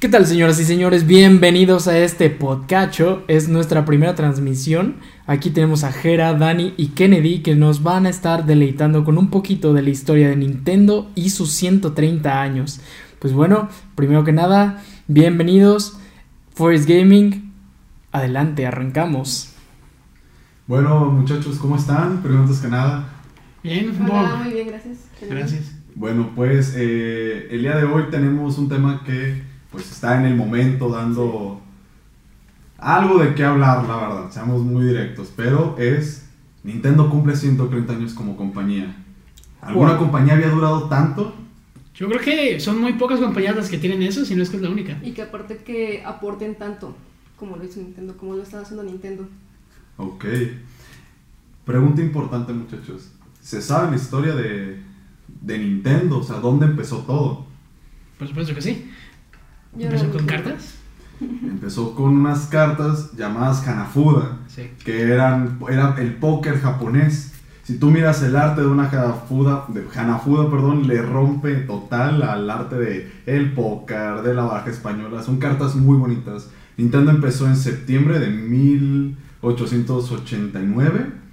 ¿Qué tal señoras y señores? Bienvenidos a este podcacho. Es nuestra primera transmisión. Aquí tenemos a Jera, Dani y Kennedy que nos van a estar deleitando con un poquito de la historia de Nintendo y sus 130 años. Pues bueno, primero que nada, bienvenidos. Forest Gaming, adelante, arrancamos. Bueno, muchachos, ¿cómo están? Primero antes que nada. Bien, Hola, muy bien, gracias. Gracias. Bueno, pues eh, el día de hoy tenemos un tema que pues está en el momento dando algo de qué hablar, la verdad, seamos muy directos, pero es Nintendo cumple 130 años como compañía. ¿Alguna Wow. compañía había durado tanto? Yo creo que son muy pocas compañías las que tienen eso, si no es que es la única. Y que aparte que aporten tanto como lo hizo Nintendo, como lo está haciendo Nintendo. Ok. Pregunta importante, muchachos. ¿Se sabe la historia de, de Nintendo? O sea, ¿dónde empezó todo? Por supuesto que sí. Empezó con cartas. Empezó con unas cartas llamadas Hanafuda. Sí. que eran era el póker japonés. Si tú miras el arte de una Hanafuda, de Hanafuda, perdón, le rompe total al arte de el póker, de la baraja española. Son cartas muy bonitas. Nintendo empezó en septiembre de 1889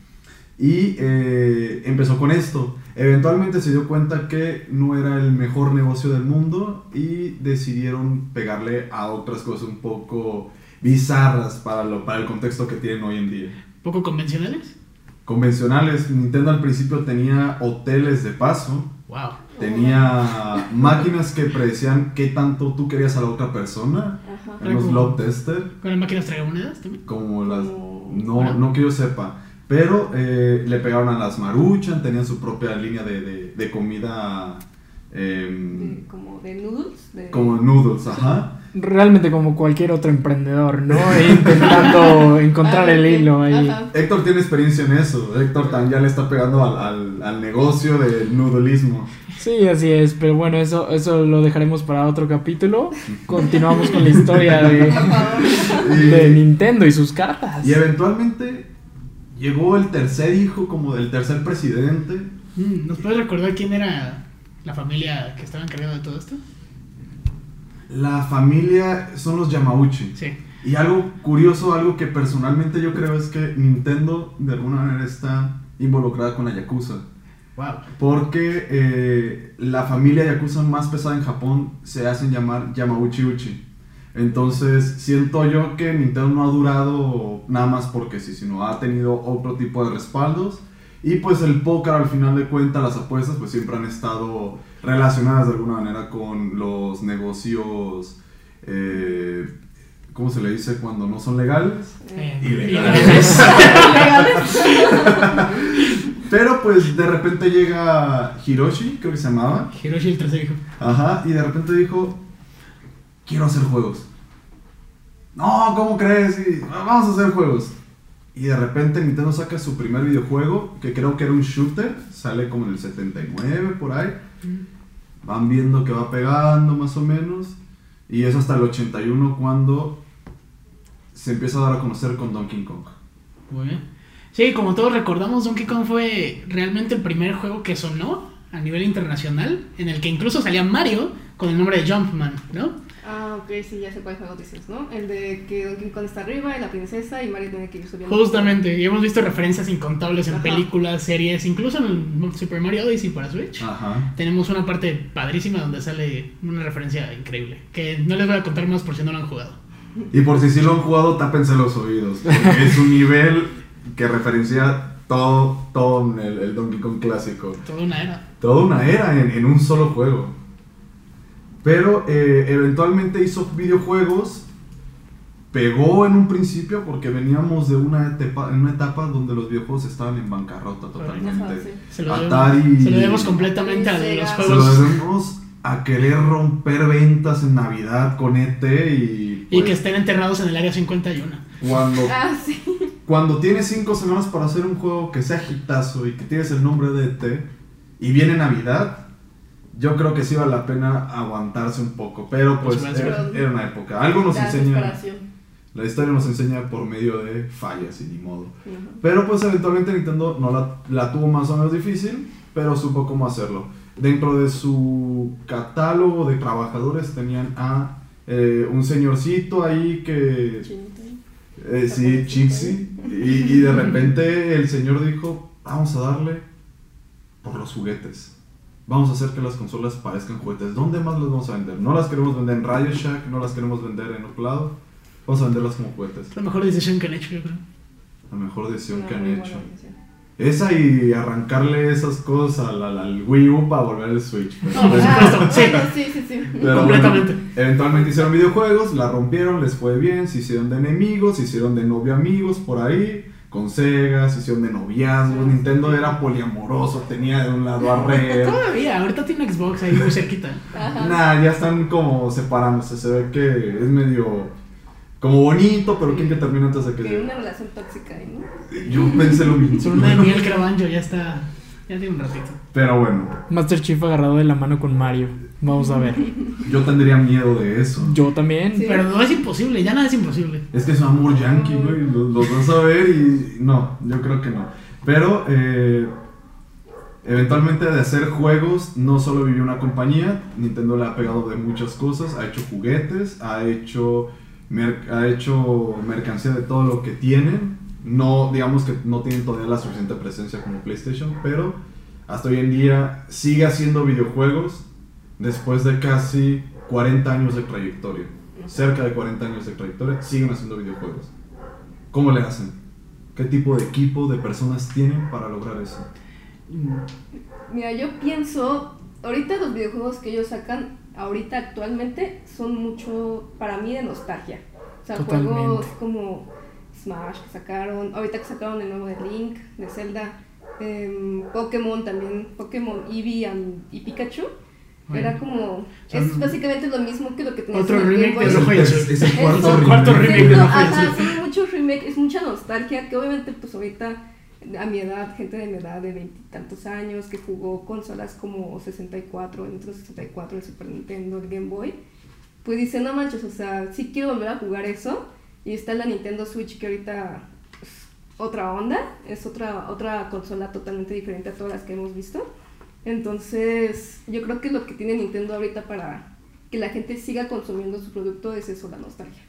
y eh, empezó con esto. Eventualmente se dio cuenta que no era el mejor negocio del mundo y decidieron pegarle a otras cosas un poco bizarras para, lo, para el contexto que tienen hoy en día. Poco convencionales. Convencionales, Nintendo al principio tenía hoteles de paso, Wow. tenía máquinas que predecían qué tanto tú querías a la otra persona, Ajá. Unos como- love tester, Con las máquinas tragamonedas también. como las... No, no que yo sepa. Pero eh, le pegaron a las maruchan, tenían su propia línea de, de- de comida de- como de noodles. De... como noodles, ajá. Realmente como cualquier otro emprendedor, ¿no? E intentando encontrar Ah, el hilo ahí. Ajá. Héctor tiene experiencia en eso. Héctor tan ya le está pegando al, al, al negocio del noodlismo. Sí, así es, pero bueno, eso, eso lo dejaremos para otro capítulo. Continuamos con la historia de, de Nintendo y sus cartas. Y eventualmente llegó el tercer hijo, como del tercer presidente. Mm, ¿Nos puedes recordar quién era la familia que estaba encargada de todo esto? La familia son los Yamauchi. Sí. Y algo curioso, algo que personalmente yo creo es que Nintendo de alguna manera está involucrada con la Yakuza. Wow. Porque eh, la familia Yakuza más pesada en Japón se hacen llamar Yamauchi Uchi. Entonces siento yo que Nintendo no ha durado nada más porque sí, sino ha tenido otro tipo de respaldos. Y pues el póker al final de cuentas, las apuestas pues siempre han estado relacionadas de alguna manera con los negocios, eh, ¿cómo se le dice cuando no son legales? Eh, Ilegales. ilegales. Pero pues de repente llega Hiroshi, creo que se llamaba. Hiroshi el tercer hijo. Ajá, y de repente dijo, quiero hacer juegos. No, ¿cómo crees? Y, vamos a hacer juegos. Y de repente Nintendo saca su primer videojuego, que creo que era un shooter, sale como en el 79 por ahí. Van viendo que va pegando más o menos. Y es hasta el 81 cuando se empieza a dar a conocer con Donkey Kong. Muy bien. Sí, como todos recordamos, Donkey Kong fue realmente el primer juego que sonó a nivel internacional, en el que incluso salía Mario con el nombre de Jumpman, ¿no? Ah, ok, sí, ya sé cuál juego dices, ¿no? El de que Donkey Kong está arriba y la princesa y Mario tiene que ir subiendo. Justamente, y hemos visto referencias incontables en Ajá. películas, series, incluso en Super Mario Odyssey para Switch. Ajá. Tenemos una parte padrísima donde sale una referencia increíble, que no les voy a contar más por si no lo han jugado. Y por si sí lo han jugado, tápense los oídos. Porque es un nivel que referencia todo, todo el, el Donkey Kong clásico. Toda una era. Toda una era en, en un solo juego. Pero eh, eventualmente hizo videojuegos. Pegó en un principio porque veníamos de una etapa, en una etapa donde los videojuegos estaban en bancarrota totalmente. sí. Se lo, Atari- debemos, se lo debemos completamente a los Se lo juegos. debemos a querer romper ventas en Navidad con ET y... Y pues, que estén enterrados en el área 51. Cuando Ah, sí. Cuando tienes cinco semanas para hacer un juego que sea hitazo y que tienes el nombre de ET y viene Navidad, yo creo que sí vale la pena aguantarse un poco. Pero pues era, era una época. Algo nos La enseña. La historia nos enseña por medio de fallas y ni modo. Pero pues eventualmente Nintendo no la, la tuvo más o menos difícil, pero supo cómo hacerlo. Dentro de su catálogo de trabajadores tenían a eh, un señorcito ahí que... Eh, sí, Chixi. Y, y de repente el señor dijo, vamos a darle por los juguetes. Vamos a hacer que las consolas parezcan juguetes. ¿Dónde más las vamos a vender? No las queremos vender en Radio Shack, no las queremos vender en otro lado. Vamos a venderlas como juguetes. Es la mejor decisión que han hecho, yo creo. La mejor decisión que han hecho. Esa y arrancarle esas cosas al, al- al Wii U para volver el Switch. No, por Ah, supuesto, sí. sí, sí, sí. Pero Completamente. bueno, eventualmente hicieron videojuegos, la rompieron, les fue bien, se hicieron de enemigos, se hicieron de novio amigos por ahí, con Sega, se hicieron de noviazgos. Nintendo era poliamoroso, tenía de un lado a Red. Todavía, ahorita tiene Xbox ahí muy cerquita. Nah, ya están como separándose, se ve que es medio como bonito, pero ¿quién que termina antes de Que que.? una relación tóxica ahí, ¿no? Yo pensé lo mismo. Su luna de miel Cravanjo ya está. Ya tiene un ratito. Pero bueno, Master Chief agarrado de la mano con Mario. Vamos a ver. yo tendría miedo de eso. Yo también. Sí. Pero no es imposible, ya nada es imposible. Es que es un amor yankee, güey. Los, los vas a ver y. No, yo creo que no. Pero, eh, eventualmente de hacer juegos, no solo vivió una compañía. Nintendo le ha pegado de muchas cosas. Ha hecho juguetes, ha hecho, mer- ha hecho mercancía de todo lo que tienen. No, digamos que no tienen todavía la suficiente presencia como PlayStation, pero hasta hoy en día sigue haciendo videojuegos después de casi 40 años de trayectoria cerca de 40 años de trayectoria, siguen haciendo videojuegos. ¿Cómo le hacen? ¿Qué tipo de equipo, de personas tienen para lograr eso? Mira, yo pienso, ahorita los videojuegos que ellos sacan, ahorita actualmente, son mucho, para mí, de nostalgia. O sea, Totalmente. juegos como Smash que sacaron, ahorita que sacaron el nuevo de Link, de Zelda, em, Pokémon también, Pokémon Eevee and- y Pikachu. Era como, es básicamente lo mismo que lo que tenías Otro en el remake de Rojo y Es- el cuarto remake. de no, Rojo y ajá, son muchos remakes, es mucha nostalgia que obviamente pues ahorita a mi edad, gente de mi edad de veintitantos años que jugó consolas como 64, el Nintendo 64, el Super Nintendo, el Game Boy, pues dice, no manches, o sea, sí quiero volver a jugar eso y está la Nintendo Switch que ahorita es otra onda, es otra, otra consola totalmente diferente a todas las que hemos visto. Entonces, yo creo que lo que tiene Nintendo ahorita para que la gente siga consumiendo su producto es eso, la nostalgia.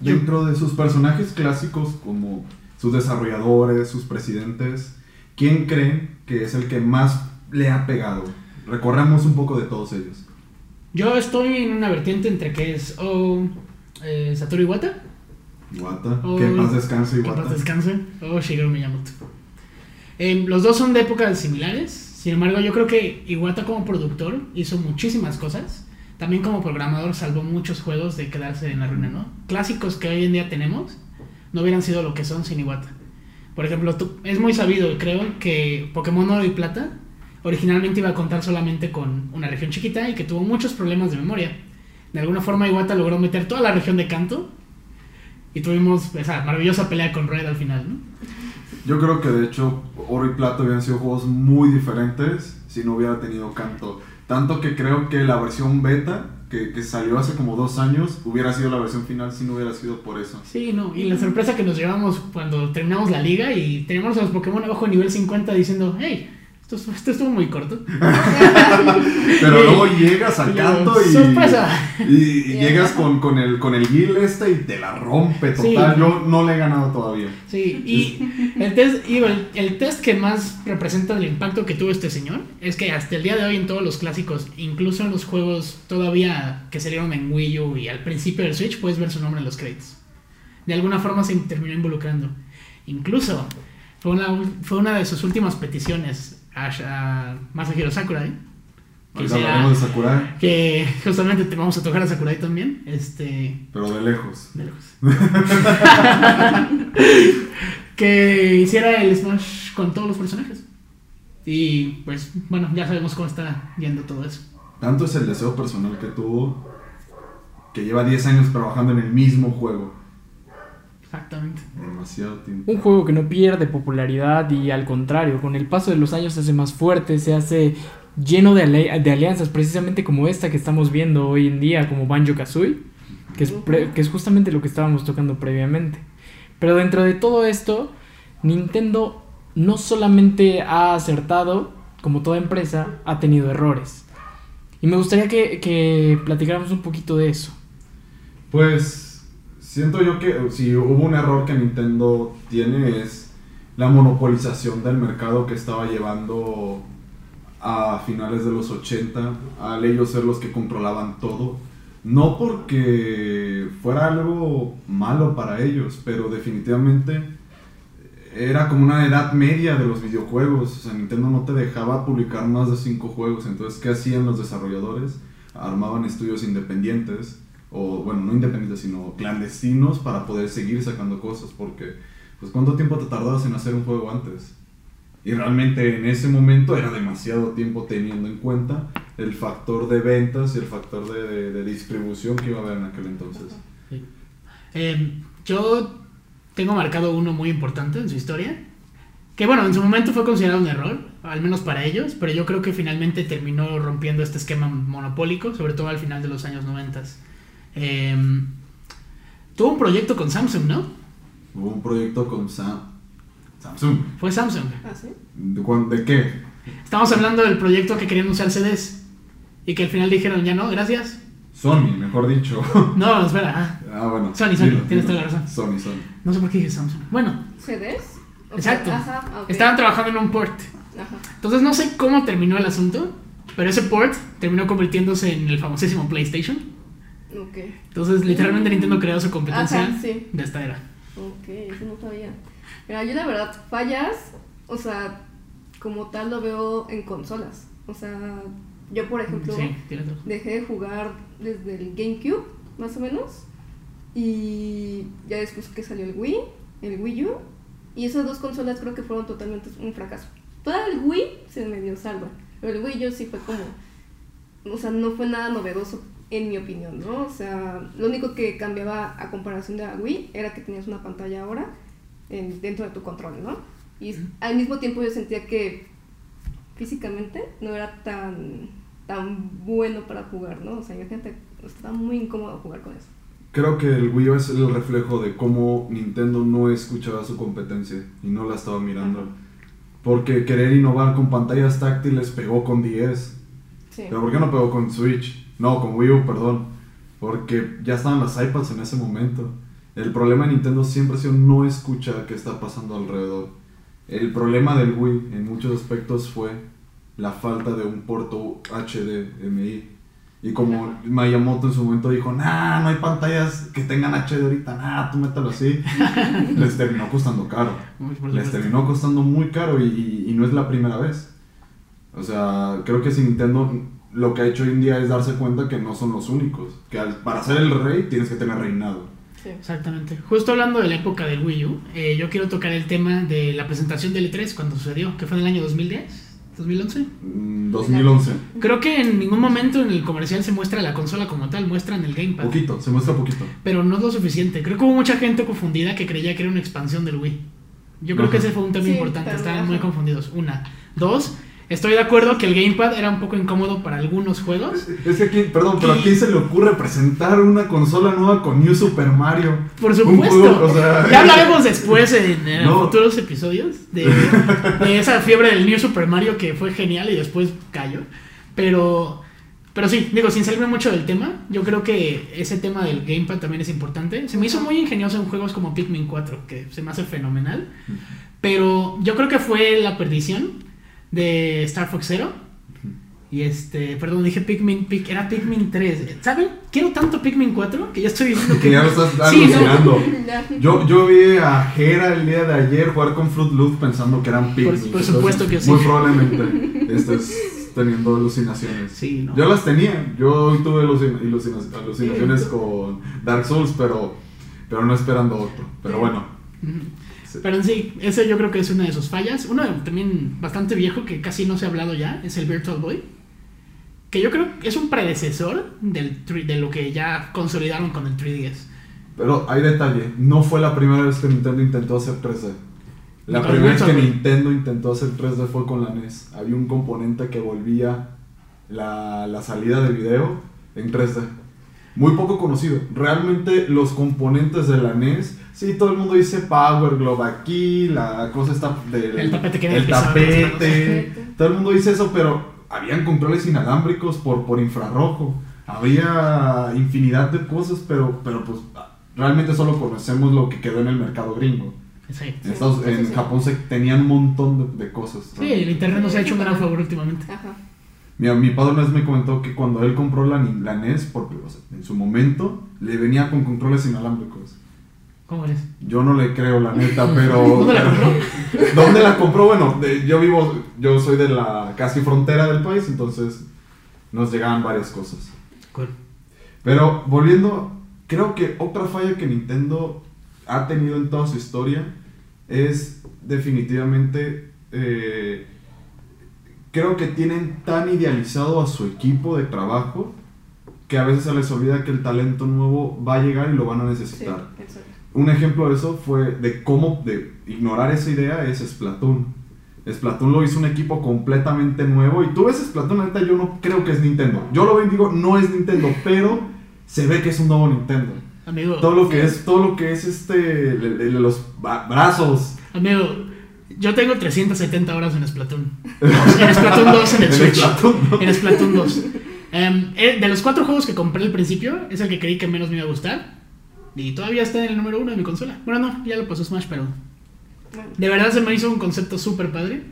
Dentro de sus personajes clásicos, como sus desarrolladores, sus presidentes, ¿quién creen que es el que más le ha pegado? Recorramos un poco de todos ellos. Yo estoy en una vertiente entre que es o eh, Satoru Iwata, Iwata, Oh, que paz descanse que Iwata. paz descanse, o Shigeru Miyamoto. Eh, los dos son de épocas similares, sin embargo yo creo que Iwata como productor hizo muchísimas cosas. También como programador salvó muchos juegos de quedarse en la ruina, ¿no? Clásicos que hoy en día tenemos no hubieran sido lo que son sin Iwata. Por ejemplo, es muy sabido, creo, que Pokémon Oro y Plata originalmente iba a contar solamente con una región chiquita y que tuvo muchos problemas de memoria. De alguna forma Iwata logró meter toda la región de Kanto y tuvimos esa maravillosa pelea con Red al final, ¿no? Yo creo que de hecho Oro y Plata hubieran sido juegos muy diferentes si no hubiera tenido canto. Tanto que creo que la versión beta, que, que salió hace como dos años, hubiera sido la versión final si no hubiera sido por eso. Sí, no, y la sorpresa que nos llevamos cuando terminamos la liga y teníamos a los Pokémon abajo de nivel 50 diciendo, hey, esto, esto estuvo muy corto. Pero luego llegas a Y canto y, ¡sorpresa! y, y Yeah. llegas con, con el con el guild este y te la rompe Sí. total. Yo no le he ganado todavía. Sí, y el test, y el, el test que más representa el impacto que tuvo este señor es que hasta el día de hoy en todos los clásicos, incluso en los juegos todavía que salieron en Wii U y al principio del Switch, puedes ver su nombre en los créditos. De alguna forma se terminó involucrando. Incluso fue una, fue una de sus últimas peticiones a, a Masahiro Sakurai. Que, de Sakurai, que justamente te vamos a tocar a Sakurai también. Este. pero de lejos. de lejos. que hiciera el Smash con todos los personajes. Y pues, bueno, ya sabemos cómo está yendo todo eso. Tanto es el deseo personal que tuvo que lleva 10 años trabajando en el mismo juego. Exactamente. Demasiado tiempo. Un juego que no pierde popularidad y al contrario, con el paso de los años se hace más fuerte, se hace lleno de, ale- de alianzas, precisamente como esta que estamos viendo hoy en día, como Banjo Kazooie. que es, pre- que es justamente lo que estábamos tocando previamente. Pero dentro de todo esto, Nintendo no solamente ha acertado, como toda empresa, ha tenido errores. Y me gustaría que, que platicáramos un poquito de eso. Pues siento yo que si hubo un error que Nintendo tiene es la monopolización del mercado que estaba llevando a finales de los 80 al ellos ser los que controlaban todo. No porque fuera algo malo para ellos, pero definitivamente era como una edad media de los videojuegos. O sea, Nintendo no te dejaba publicar más de 5 juegos. Entonces, ¿qué hacían los desarrolladores? Armaban estudios independientes o bueno, no independientes, sino clandestinos para poder seguir sacando cosas, porque pues cuánto tiempo te tardabas en hacer un juego antes. Y realmente en ese momento era demasiado tiempo teniendo en cuenta el factor de ventas y el factor de, de- de distribución que iba a haber en aquel entonces. Eh, yo tengo marcado uno muy importante en su historia. Que bueno, en su momento fue considerado un error, al menos para ellos, pero yo creo que finalmente terminó rompiendo este esquema monopólico, sobre todo al final de los años 90. Eh, tuvo un proyecto con Samsung, ¿no? Hubo un proyecto con Sam- Samsung. Fue Samsung. ¿Ah, sí? ¿De, qué? Estamos hablando del proyecto que querían usar CDs y que al final dijeron, ya no, gracias. Sony, mejor dicho. No, espera, ah, ah, bueno. Sony, Sony, dilo, tienes toda la razón. Sony, Sony. no sé por qué dije Samsung. Bueno, ¿CDs? Exacto. ajá, estaban trabajando en un port. Ajá. Entonces no sé cómo terminó el asunto, pero ese port terminó convirtiéndose en el famosísimo PlayStation. Entonces literalmente Nintendo creó su competencia Ajá, sí. de esta era. Ok, eso no sabía. Mira, yo la verdad, fallas, o sea, como tal lo veo en consolas. O sea, yo por ejemplo Sí, dejé de jugar desde el GameCube, más o menos. Y ya después que salió el Wii, el Wii U. Y esas dos consolas creo que fueron totalmente un fracaso. Toda el Wii se medio salva. Pero el Wii U sí fue como. O sea, no fue nada novedoso, en mi opinión, ¿no? O sea, lo único que cambiaba a comparación de la Wii era que tenías una pantalla ahora en- dentro de tu control, ¿no? Y al mismo tiempo yo sentía que físicamente no era tan, tan bueno para jugar, ¿no? O sea, imagínate, estaba muy incómodo jugar con eso. Creo que el Wii U es el reflejo de cómo Nintendo no escuchaba su competencia y no la estaba mirando. Ajá. Porque querer innovar con pantallas táctiles pegó con 10. Sí. Pero ¿por qué no pegó con Switch? No, con Wii U, perdón. Porque ya estaban las iPads en ese momento. El problema de Nintendo siempre ha sido no escuchar qué está pasando alrededor. El problema del Wii en muchos aspectos fue la falta de un puerto HDMI. Y como Miyamoto en su momento dijo, nah, no hay pantallas que tengan HD ahorita, nah, tú mételo así, les terminó costando caro. Les terminó costando muy caro y, y- y no es la primera vez. O sea, creo que si Nintendo lo que ha hecho hoy en día es darse cuenta que no son los únicos. Que al- para ser el rey tienes que tener reinado. Sí. Exactamente. Justo hablando de la época del Wii U, eh, yo quiero tocar el tema de la presentación del E3 cuando sucedió, que fue en el año 2010, 2011. Mm, 2011. Creo que en ningún momento en el comercial se muestra la consola como tal, muestran el Gamepad. Poquito, se muestra poquito. Pero no es lo suficiente. Creo que hubo mucha gente confundida que creía que era una expansión del Wii. Yo creo que ese fue un tema Sí, importante. Estaban muy confundidos. Una. Dos. Estoy de acuerdo que el Gamepad era un poco incómodo para algunos juegos. Es que aquí, perdón, pero ¿a quién se le ocurre presentar una consola nueva con New Super Mario? Por supuesto. juego, o sea- Ya hablaremos después en, en No. futuros episodios de, de esa fiebre del New Super Mario que fue genial y después cayó. Pero, pero sí, digo, sin salirme mucho del tema, yo creo que ese tema del Gamepad también es importante. Se me hizo muy ingenioso en juegos como Pikmin 4, que se me hace fenomenal. Pero yo creo que fue la perdición de Star Fox Zero. Y este, perdón, dije Pikmin, Pic- era Pikmin 3. ¿Saben? Quiero tanto Pikmin 4 que ya estoy diciendo Que ya lo estás Sí, alucinando. Yo, yo vi a Jera el día de ayer jugar con Fruit Loop pensando que eran Pikmin. por supuesto que sí. Muy probablemente estés teniendo alucinaciones. Sí, no. Yo las tenía. Yo tuve alucinaciones con Dark Souls, pero, pero no esperando otro. Pero bueno. Sí. Pero en sí, ese yo creo que es una de sus fallas. Uno también bastante viejo que casi no se ha hablado ya es el Virtual Boy. Que yo creo que es un predecesor del, de lo que ya consolidaron con el 3DS. Pero hay detalle. No fue la primera vez que Nintendo intentó hacer 3D. La primera vez que. Nintendo intentó hacer 3D fue con la NES. Había un componente que volvía la, la salida de video en 3D. muy poco conocido. Realmente los componentes de la NES, sí, todo el mundo dice Power Glove aquí, la cosa está del El tapete que el tapete, todo el mundo dice eso, pero habían controles inalámbricos por, por infrarrojo, había infinidad de cosas, pero, pero pues realmente solo conocemos lo que quedó en el mercado gringo. Sí. En, Estados- Sí, en sí, sí. Japón se tenían un montón de, de cosas. Sí, el internet nos ha hecho un gran favor últimamente. Ajá. Mi, mi padre una vez me comentó que cuando él compró la, la NES, porque o sea, en su momento le venía con controles inalámbricos. ¿Cómo eres? Yo no le creo, la neta, pero... ¿Dónde la compró? ¿Dónde la compró? Bueno, de- yo vivo, yo soy de la casi frontera del país, entonces nos llegaban varias cosas. Cool. Pero volviendo, creo que otra falla que Nintendo ha tenido en toda su historia es definitivamente, eh, creo que tienen tan idealizado a su equipo de trabajo que a veces se les olvida que el talento nuevo va a llegar y lo van a Sí, necesitar. exacto. Un ejemplo de eso fue de cómo de ignorar esa idea es Splatoon. Splatoon lo hizo un equipo completamente nuevo y tú ves Splatoon, la neta yo no creo que es Nintendo. Yo lo veo y digo, no es Nintendo, pero se ve que es un nuevo Nintendo. Amigo, Todo lo que es, todo lo que es este, el- los brazos. amigo, yo tengo 370 horas en Splatoon. En Splatoon 2 en el Switch. En Splatoon 2. Em, eh, de los cuatro juegos que compré al principio, es el que creí que menos me iba a gustar. Y todavía está en el número uno de mi consola. Bueno, no, ya lo pasó Smash, pero Bueno. de verdad se me hizo un concepto súper padre.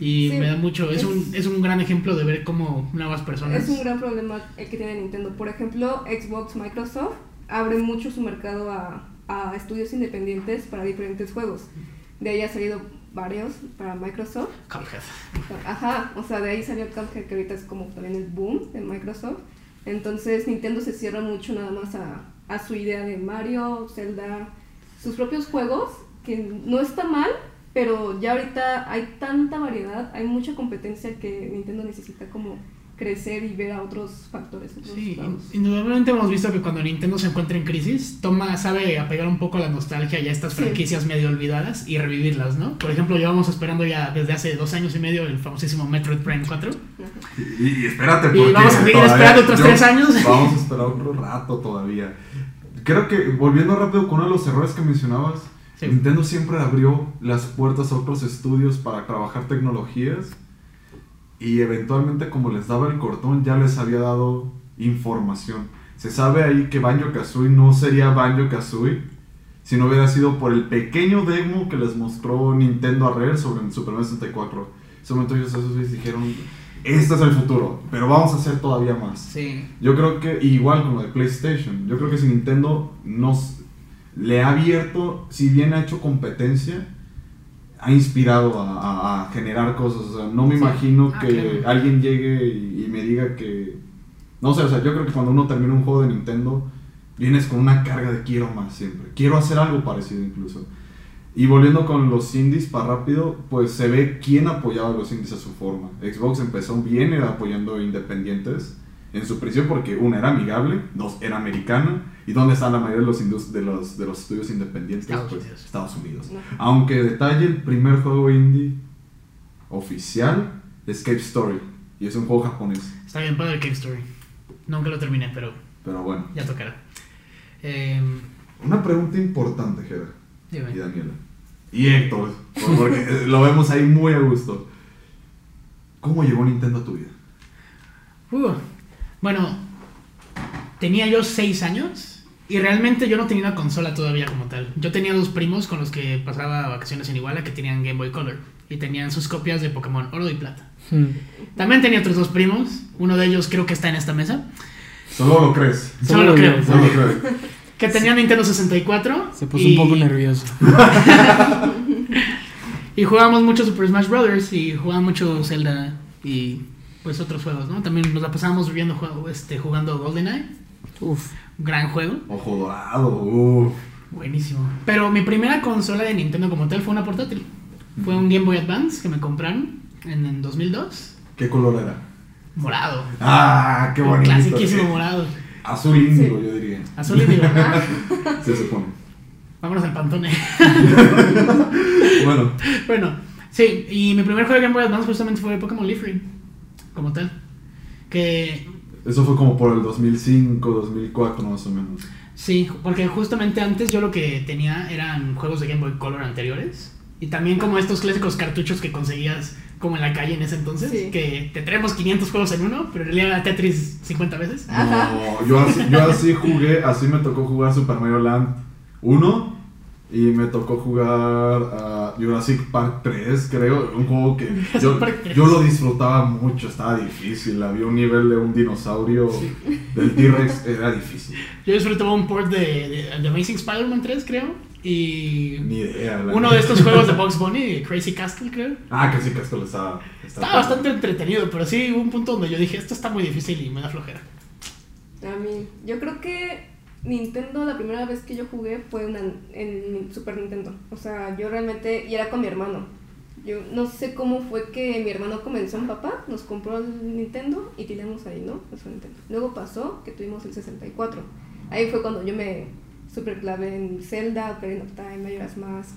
Y Sí, me da mucho. Es, es- un, es un gran ejemplo de ver cómo nuevas personas. Es un gran problema el que tiene Nintendo. Por ejemplo, Xbox, Microsoft abre mucho su mercado a, a estudios independientes para diferentes juegos. De ahí ha salido varios para Microsoft. Cuphead. Ajá, o sea, de ahí salió Cuphead, que ahorita es como también el boom de Microsoft. Entonces Nintendo se cierra mucho nada más a, a su idea de Mario, Zelda, sus propios juegos, que no está mal, pero ya ahorita hay tanta variedad, hay mucha competencia que Nintendo necesita como crecer y ver a otros factores. otros Sí, lados. indudablemente hemos visto que cuando Nintendo se encuentra en crisis, toma, sabe apegar un poco a la nostalgia y a estas Sí. franquicias medio olvidadas y revivirlas, ¿no? Por ejemplo, llevamos esperando ya desde hace dos años y medio el famosísimo Metroid Prime 4. Ajá. Y, y espérate, Y porque vamos a seguir esperando otros yo- tres años. Vamos a esperar otro rato todavía. Creo que, volviendo rápido con uno de los errores que mencionabas, Sí. Nintendo siempre abrió las puertas a otros estudios para trabajar tecnologías y eventualmente como les daba el cortón ya les había dado información. Se sabe ahí que Banjo Kazooie no sería Banjo Kazooie si no hubiera sido por el pequeño demo que les mostró Nintendo a Rare sobre el Super Nintendo 64. En ese momento ellos esos dijeron, este es el futuro, pero vamos a hacer todavía más. Sí. Yo creo que, igual como de PlayStation, yo creo que si Nintendo nos le ha abierto, si bien ha hecho competencia, ha inspirado a, a- a generar cosas. O sea, no me Sí. imagino Ah, que claro. alguien llegue y, y me diga que. No sé, o sea, yo creo que cuando uno termina un juego de Nintendo, vienes con una carga de quiero más siempre. Quiero hacer algo parecido incluso. Y volviendo con los indies para rápido, pues se ve quién apoyaba a los indies a su forma. Xbox empezó bien apoyando independientes en su principio porque una era amigable, dos era americana y dónde están la mayoría de los indus- de los de los estudios independientes Estados Pues, Unidos. Estados Unidos. No. Aunque detalle el primer juego indie oficial Escape Story y es un juego japonés, Está bien padre el Cave Story. Nunca lo terminé, pero pero bueno. ya tocará. Em, Una pregunta importante, Jera dime. y Daniela. Y Héctor, por- porque lo vemos ahí muy a gusto. ¿Cómo llegó Nintendo a tu vida? Uh, bueno, tenía yo 6 años y realmente yo no tenía una consola todavía como tal. Yo tenía dos primos con los que pasaba vacaciones en Iguala que tenían Game Boy Color y tenían sus copias de Pokémon Oro y Plata. Hmm. También tenía otros dos primos, uno de ellos creo que está en esta mesa, Solo lo crees. Solo lo creo. Solo lo crees. Que tenía Nintendo 64. Se puso y- un poco nervioso. Y jugábamos mucho Super Smash Brothers y jugábamos mucho Zelda y pues otros juegos, ¿no? También nos la pasábamos viviendo juego, este, jugando GoldenEye, Uf. gran juego. Ojo dorado, uff. Buenísimo. Pero mi primera consola de Nintendo como tal fue una portátil. Fue un Game Boy Advance que me compraron en, en 2002. ¿Qué color era? Morado. Ah, qué Un bonito. clasiquísimo morado. Azul índigo, Sí. yo diría. Azul y digo, ah, Se supone. vámonos al pantone. Bueno, bueno, sí, y mi primer juego de Game Boy Advance justamente fue Pokémon Leaf Ring, como tal. Que Eso fue como por el 2005, 2004 más o menos. Sí, porque justamente antes yo lo que tenía eran juegos de Game Boy Color anteriores. Y también como estos clásicos cartuchos que conseguías como en la calle en ese entonces. Sí. Que te traemos 500 juegos en uno, pero en realidad era Tetris 50 veces. Ajá. No, yo así, yo así jugué, así me tocó jugar Super Mario Land 1 y me tocó jugar a Jurassic Park 3, creo, un juego que yo, Park 3. yo lo disfrutaba mucho, estaba difícil, había un nivel de un dinosaurio del T-Rex, era difícil, Yo disfrutaba un port de, de, de Amazing Spider-Man 3, creo. Y ni idea. uno de estos juegos de Bugs Bunny, Crazy Castle, creo. Ah, que sí, que esto le estaba... Estaba bastante entretenido, pero sí hubo un punto donde yo dije, esto está muy difícil y me da flojera. A mí, yo creo que Nintendo, la primera vez que yo jugué fue una, en Super Nintendo. O sea, yo realmente, y era con mi hermano. Yo no sé cómo fue que mi hermano comenzó en papá, nos compró el Nintendo y teníamos ahí, ¿no? Nintendo. Luego pasó que tuvimos el 64. Ahí fue cuando yo me super clavé en Zelda, Ocarina of Time, Majora's Mask,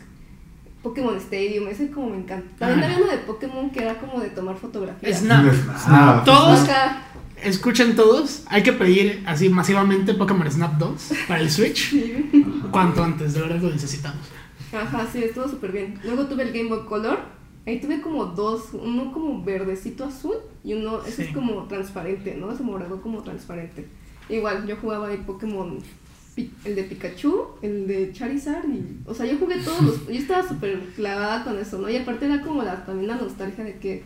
Pokémon Stadium, ese como me encanta. También había uno de Pokémon que era como de tomar fotografías. Snap. Snap. Todos, Ajá. escuchen todos, hay que pedir así masivamente Pokémon Snap 2 para el Switch. Cuanto antes, de verdad lo necesitamos. Ajá, sí, estuvo súper bien. Luego tuve el Game Boy Color. Ahí tuve como dos, uno como verdecito azul y uno, ese Sí. es como transparente, ¿no? Ese morado como transparente. Igual, yo jugaba ahí Pokémon, el de Pikachu, el de Charizard y... O sea, yo jugué todos los... Yo estaba súper clavada con eso, ¿no? Y aparte era como la, también la nostalgia de que...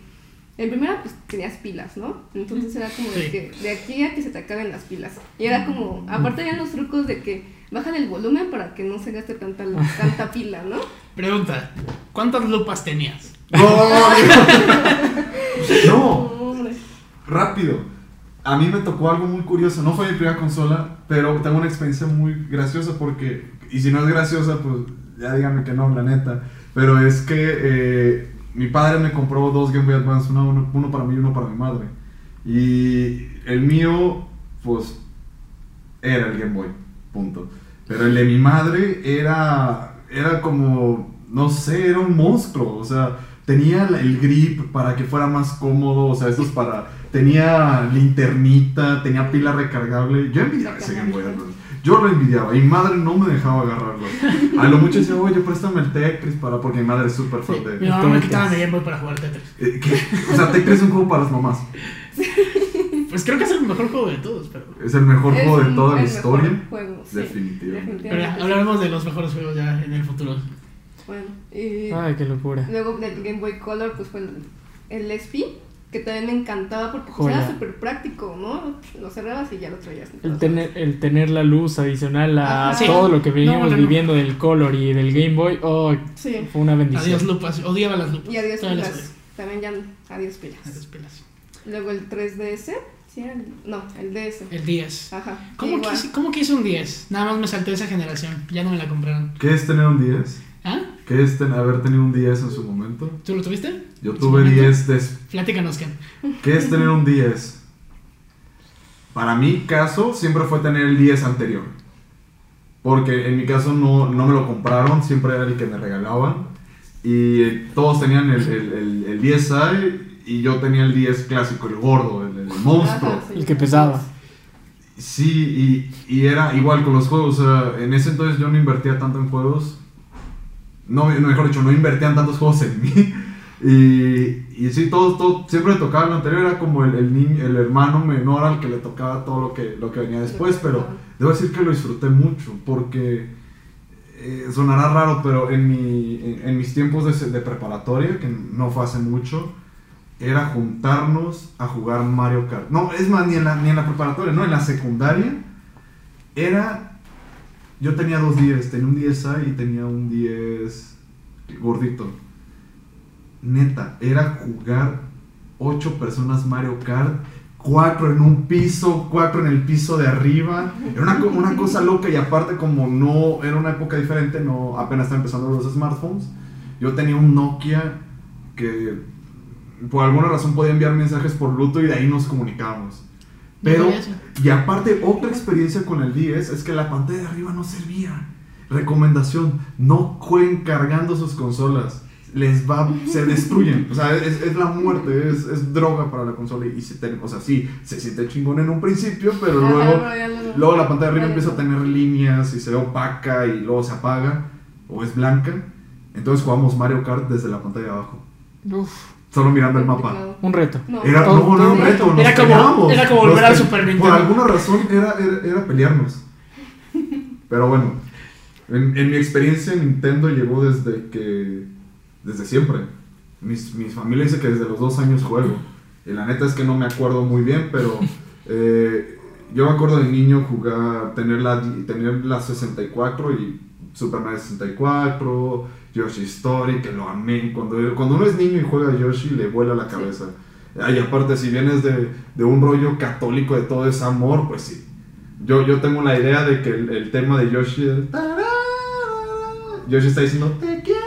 En primera, pues tenías pilas, ¿no? Entonces era como de que de aquí a que se te acaben las pilas. Y era como, aparte habían los trucos de que bajan el volumen para que no se gaste tanta, tanta pila, ¿no? Pregunta, ¿cuántas lupas tenías? No, Hombre. rápido. A mí me tocó algo muy curioso. No fue mi primera consola, pero tengo una experiencia muy graciosa porque, y si no es graciosa, pues ya díganme que no, la neta. Pero es que eh, mi padre me compró dos Game Boy Advance, uno, uno- para mí y uno para mi madre. Y el mío, pues, era el Game Boy, punto. Pero el de mi madre era, era como, no sé, era un monstruo. O sea, tenía el grip para que fuera más cómodo. O sea, estos para. Tenía linternita, tenía pila recargable. Yo envidiaba ese Game Boy Advance. Yo lo envidiaba y mi madre no me dejaba agarrarlo. A lo mucho decía, oye, préstame el Tetris para, porque mi madre es súper fan de. Mi mamá me quitaba mi Game Boy para jugar Tetris. Eh, ¿qué? O sea, Tetris es un juego para las mamás. Pues creo que es el mejor juego de todos, pero... Es el mejor Es juego de toda la historia. juego, sí, Definitivamente. Pero ya, hablaremos de los mejores juegos ya en el futuro. Bueno, y Ay, qué locura. luego del Game Boy Color, pues fue el, el SP, que también me encantaba porque pues, era súper práctico, ¿no? Lo cerrabas y ya lo traías. El tener, el tener la luz adicional a Ajá. Sí. todo lo que veníamos No, no, no. viviendo del Color y del Game Boy, oh. Sí. fue una bendición. Adiós lupas, odiaba las lupas. Y adiós Todavía las pilas. También ya adiós pilas. Adiós pilas. Luego el 3DS. ¿Sí era el- No, el DS. El 10. Ajá. ¿Cómo, quise, ¿Cómo quise un 10? Nada más me salté esa generación. Ya no me la compraron. ¿Qué es tener un 10? ¿Ah? ¿Qué es ten- haber tenido un 10 en su momento? ¿Tú lo tuviste? Yo ¿En su tuve momento? 10 des- Platícanos, Ken. ¿Qué es tener un 10? Para mi caso, siempre fue tener el 10 anterior. Porque en mi caso no, no me lo compraron, siempre era el que me regalaban. Y todos tenían el, el, el, el 10i y yo tenía el 10 clásico, el gordo, el, el monstruo. El que pesaba. Sí, y, y era igual con los juegos. O sea, en ese entonces yo no invertía tanto en juegos. No, mejor dicho, no invertían tantos juegos en mí. Y, y sí, todo, todo, siempre tocaba lo anterior. Era como el, el, niño, el hermano menor al que le tocaba todo lo que, lo que venía después. Pero debo decir que lo disfruté mucho. Porque eh, sonará raro, pero en, mi, en, en mis tiempos de, de preparatoria, que no fue hace mucho, era juntarnos a jugar Mario Kart. No, es más, ni en la, ni en la preparatoria, no, en la secundaria era... Yo tenía dos 10, tenía un 10A y tenía un 10 gordito. Neta, era jugar ocho personas Mario Kart, cuatro en un piso, cuatro en el piso de arriba. Era una, co- una cosa loca y aparte como no era una época diferente, no apenas estaba empezando los smartphones. Yo tenía un Nokia que por alguna razón podía enviar mensajes por Bluetooth y de ahí nos comunicábamos. Pero, y aparte, otra experiencia con el 10 es que la pantalla de arriba no servía. Recomendación, no jueguen cargando sus consolas. les va, se destruyen. O sea, es, es la muerte, es, es droga para la consola. Y se te- o sea, sí, se siente chingón en un principio, pero luego, luego- luego la pantalla de arriba empieza a tener líneas y se ve opaca y luego se apaga o es blanca. Entonces jugamos Mario Kart desde la pantalla de abajo, Uf, solo mirando el mapa. Un reto. No, Era, Todo- no, no era un reto, nos Era como- era como Nos volver al pe- Super Por Nintendo. alguna razón era, era, era pelearnos. Pero bueno, en, en mi experiencia Nintendo llegó desde que... Desde siempre. Mis, mi familia dice que desde los dos años juego. Y la neta es que no me acuerdo muy bien, pero... eh, yo me acuerdo de niño jugar, tener la, tener la 64 y Super Mario 64, Yoshi Story, que lo amé. Cuando, cuando uno es niño y juega a Yoshi, le vuela la cabeza. Ay, aparte, si vienes de, de un rollo católico de todo ese amor, pues sí. Yo, yo tengo la idea de que el, el tema de Yoshi es... Yoshi está diciendo, te quiero.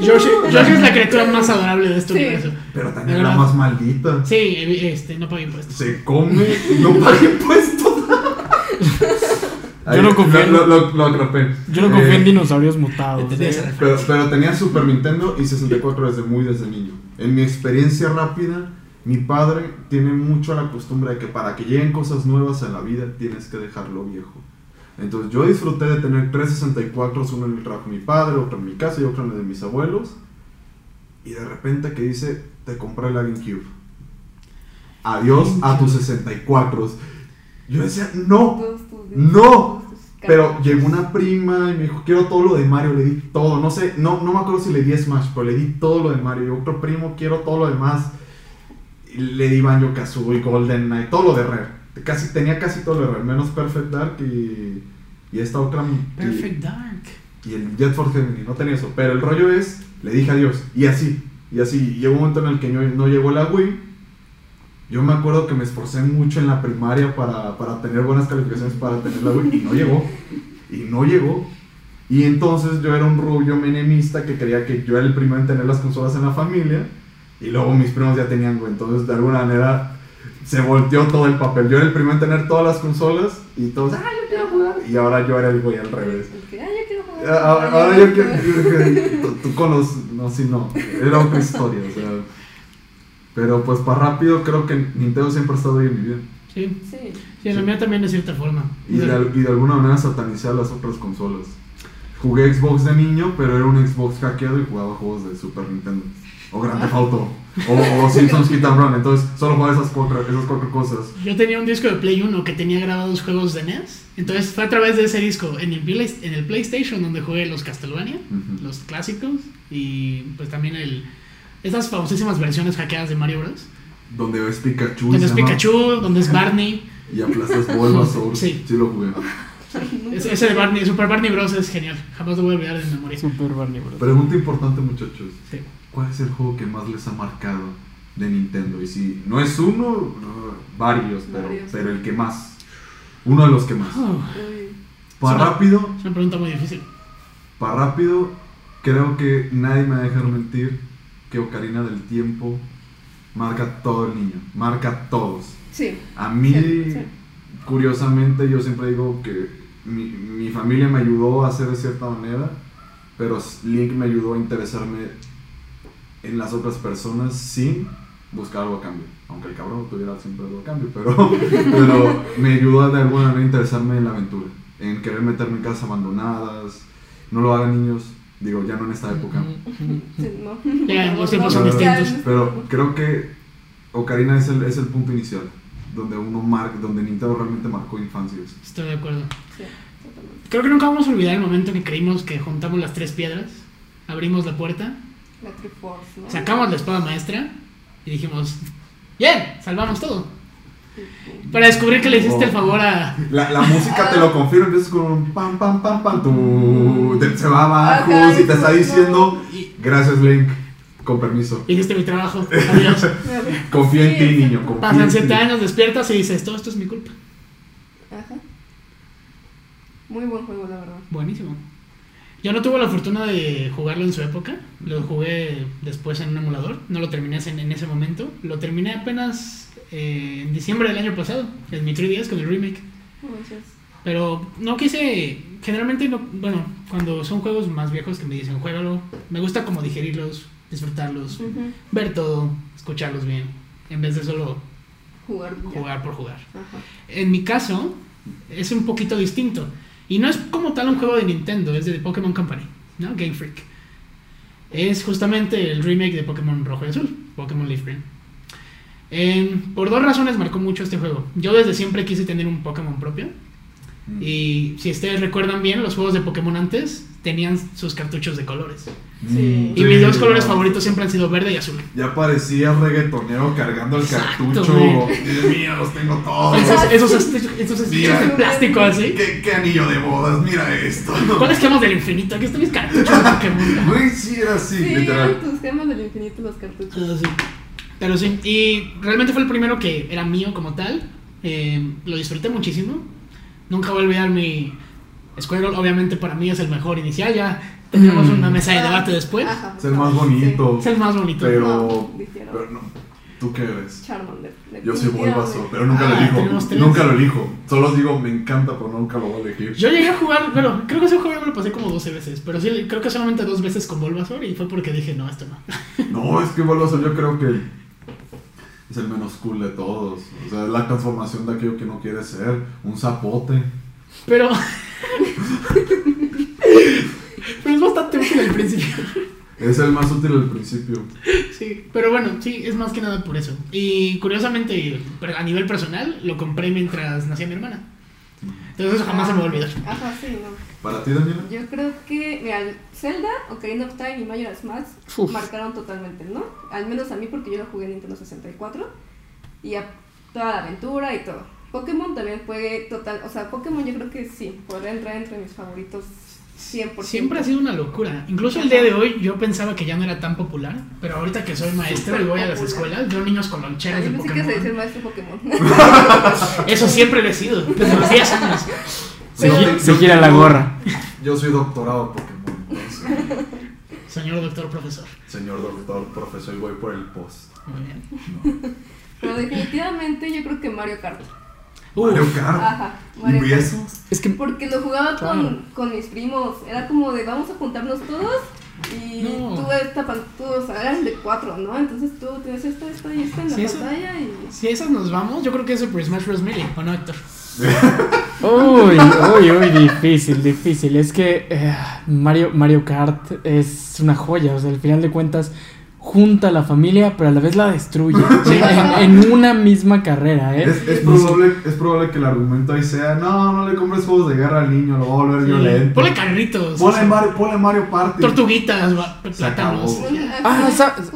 Yoshi, Yoshi es la criatura más adorable de este Sí. universo. Pero también la más maldita. Sí, evi- este, no paga impuestos. Se come no paga impuestos. Yo no confío en- Lo, lo, lo atrapé. Yo no confío Eh, en dinosaurios mutados. ¿eh? Pero, pero tenía Super Nintendo y 64 desde muy desde niño. En mi experiencia rápida, mi padre tiene mucho la costumbre de que para que lleguen cosas nuevas en la vida tienes que dejarlo viejo. Entonces yo disfruté de tener tres 64, uno en el trabajo de mi padre, otro en mi casa y otro en el de mis abuelos. Y de repente que dice, te compré la GameCube. Adiós a tus 64. Yo decía, no, no, pero llegó una prima y me dijo, quiero todo lo de Mario, le di todo, no sé, no, no me acuerdo si le di Smash, pero le di todo lo de Mario, y otro primo, quiero todo lo demás, y le di Banjo Kazooie, Golden Knight, todo lo de Rare, casi, tenía casi todo lo de Rare, menos Perfect Dark y, y esta otra, y- Perfect Dark. y el Jet Force Gemini, no tenía eso, pero el rollo es, le dije adiós, y así, y así, y llegó un momento en el que no, no llegó la Wii, yo me acuerdo que me esforcé mucho en la primaria para, para tener buenas calificaciones para tener la Wii, y no llegó, y no llegó, y entonces yo era un rubio menemista que creía que yo era el primero en tener las consolas en la familia, y luego mis primos ya tenían Wii, entonces de alguna manera se volteó todo el papel, yo era el primero en tener todas las consolas, y todos, ah, yo quiero jugar, y ahora yo era el güey al revés. "Ah, yo quiero jugar". Ah, Ahora, ahora yo quiero. Tú, tú con los. No, sí, no. Era otra historia, o sea. Pero pues para rápido, creo que Nintendo siempre ha estado ahí en mi vida. Sí. Sí. Sí, en la mía también de cierta forma. Y de, al- y de alguna manera satanicé a las otras consolas. Jugué Xbox de niño, pero era un Xbox hackeado y jugaba juegos de Super Nintendo. O Grand Theft Auto. O, o Simpsons Hit and Run. Entonces solo jugaba esas cuatro, esas cuatro cosas. Yo tenía un disco de Play 1 que tenía grabados juegos de NES. Entonces fue a través de ese disco en el, Play- en el PlayStation donde jugué los Castlevania, los clásicos y pues también el estas famosísimas versiones hackeadas de Mario Bros. Donde ves Pikachu. Donde es llama- Pikachu, donde es Barney. Y aplastas Bulbasaur. Sí. Sí lo jugué. Ese ese de Barney, Super Barney Bros. es genial. Jamás lo voy a olvidar de memoria. Super Barney Bros. Pregunta importante, muchachos. Sí. ¿Cuál es el juego que más les ha marcado de Nintendo? Y si no es uno, varios, pero, Varios. pero el que más. Uno de los que más. Oh. Para rápido, es una pregunta muy difícil. para rápido, creo que nadie me va a dejar mentir que Ocarina del Tiempo marca todo el niño, marca a todos. Sí. A mí, Sí, sí. curiosamente, yo siempre digo que mi, mi familia me ayudó a hacer de cierta manera, pero Link me ayudó a interesarme en las otras personas sin buscar algo a cambio. Aunque el cabrón tuviera siempre algo a cambio, pero, pero me ayudó de alguna manera a interesarme en la aventura, en querer meterme en casas abandonadas. No lo hagan niños, digo, ya no en esta época. Sí, no. Ya, los tiempos son distintos. Pero creo que Ocarina es el, es el punto inicial, donde uno marca, donde Nintendo realmente marcó infancias. Estoy de acuerdo. Sí, totalmente. Creo que nunca vamos a olvidar el momento que creímos que juntamos las tres piedras, abrimos la puerta, La Triforce, ¿no? sacamos la espada maestra y dijimos, bien, salvamos todo. Para descubrir que le hiciste el favor a... La, la música te lo confirma, empiezas con un pam pam pam pam, tu, te- se va abajo y te está diciendo, gracias Link, con permiso. hiciste mi trabajo. Adiós. Confía en Sí, ti, niño, confía Pasan siete años, despiertas y dices, todo esto es mi culpa. Ajá. Muy buen juego, la verdad. Buenísimo. Yo no tuve la fortuna de jugarlo en su época. Lo jugué después en un emulador. No lo terminé en, en ese momento. Lo terminé apenas eh, en diciembre del año pasado. En mi 3DS con el remake. Muchas. Pero no quise generalmente no, bueno, cuando son juegos más viejos que me dicen juégalo, me gusta como digerirlos, disfrutarlos, ver todo, escucharlos bien, en vez de solo Jugar. por jugar. Ajá. En mi caso, es un poquito distinto. Y no es como tal un juego de Nintendo, es de Pokémon Company, ¿no? Game Freak. Es justamente el remake de Pokémon Rojo y Azul, Pokémon Leaf Green. Em, por dos razones marcó mucho este juego. Yo desde siempre quise tener un Pokémon propio. Mm. Y si ustedes recuerdan bien, los juegos de Pokémon antes tenían sus cartuchos de colores. Sí. Y mis dos Sí, colores no. favoritos siempre han sido verde y azul. Ya parecía reggaetonero cargando el Exacto, cartucho. Dios mío, los tengo todos. Esos, esos, esos, esos estuches de plástico así. ¿Qué, qué anillo de bodas, mira esto. ¿Cuáles gemas del infinito? Aquí están mis cartuchos de Pokémon. Güey, sí era así, Sí, literal. eran tus gemas del infinito los cartuchos. Ah, sí. Pero sí, y realmente fue el primero que era mío como tal. Eh, lo disfruté muchísimo. Nunca voy a olvidar mi Squirrel. Obviamente para mí es el mejor inicial. Ya tendremos Mm. una mesa de debate después. Ajá, Es el más bonito. Es el más bonito. Pero. Pero no. ¿Tú qué eres? Charmander. Yo soy. Bulbasaur, pero nunca lo Ah, elijo. tenemos tres. Nunca lo elijo. Solo digo, me encanta, pero nunca lo voy a elegir. Yo llegué a jugar, bueno, creo que ese juego me lo pasé como 12 veces, pero sí, creo que solamente dos veces con Bulbasaur y fue porque dije, no, esto no. No, es que Bulbasaur yo creo que es el menos cool de todos. O sea, es la transformación de aquello que no quiere ser. Un zapote. Pero... pero es bastante útil al principio. Es el más útil al principio. Sí, pero bueno, sí, es más que nada por eso. Y curiosamente, a nivel personal, lo compré mientras nacía mi hermana. Entonces eso jamás se me va a olvidar. Ajá, sí, no. ¿Para ti, Daniela? Yo creo que, mira, Zelda, Ocarina of Time y Majora's Mask Uf. marcaron totalmente, ¿no? Al menos a mí porque yo lo jugué en Nintendo 64 y a toda la aventura y todo. Pokémon también fue total, o sea, Pokémon yo creo que sí, podría entrar entre mis favoritos 100%. Siempre ha sido una locura. Incluso el día de hoy yo pensaba que ya no era tan popular, pero ahorita que soy maestro y voy a las escuelas, veo niños con loncheras de pensé que a decir Pokémon. maestro Pokémon. Eso siempre lo he sido, desde los 10 años. Se, se gira la gorra. Yo soy doctorado Pokémon. Entonces, Señor doctor profesor. señor doctor, profesor, y voy por el post. Muy bien. Pero definitivamente yo creo que Mario Kart. Uf, Mario Kart. Ajá, Mario ¿Y Kart. eso? Es que Porque lo jugaba Claro. con, con mis primos. Era como de vamos a juntarnos todos. Y No. tú esta o sea, eran de cuatro, ¿no? Entonces tú tienes esta, esta y esta en la eso- pantalla y. si esas nos vamos, yo creo que es Super Smash Bros. Melee, ¿o no, Héctor? Uy, uy, uy, difícil, difícil. Es que eh, Mario, Mario Kart es una joya. O sea, al final de cuentas, junta a la familia, pero a la vez la destruye. en, en una misma carrera, ¿eh? Es, es probable, es probable que el argumento ahí sea: no, no le compres juegos de guerra al niño, lo va a volver violento. Ponle carritos. Ponle o sea, Mario, ponle Mario Party. Tortuguitas, va- Se acabó. plátanos. Ah,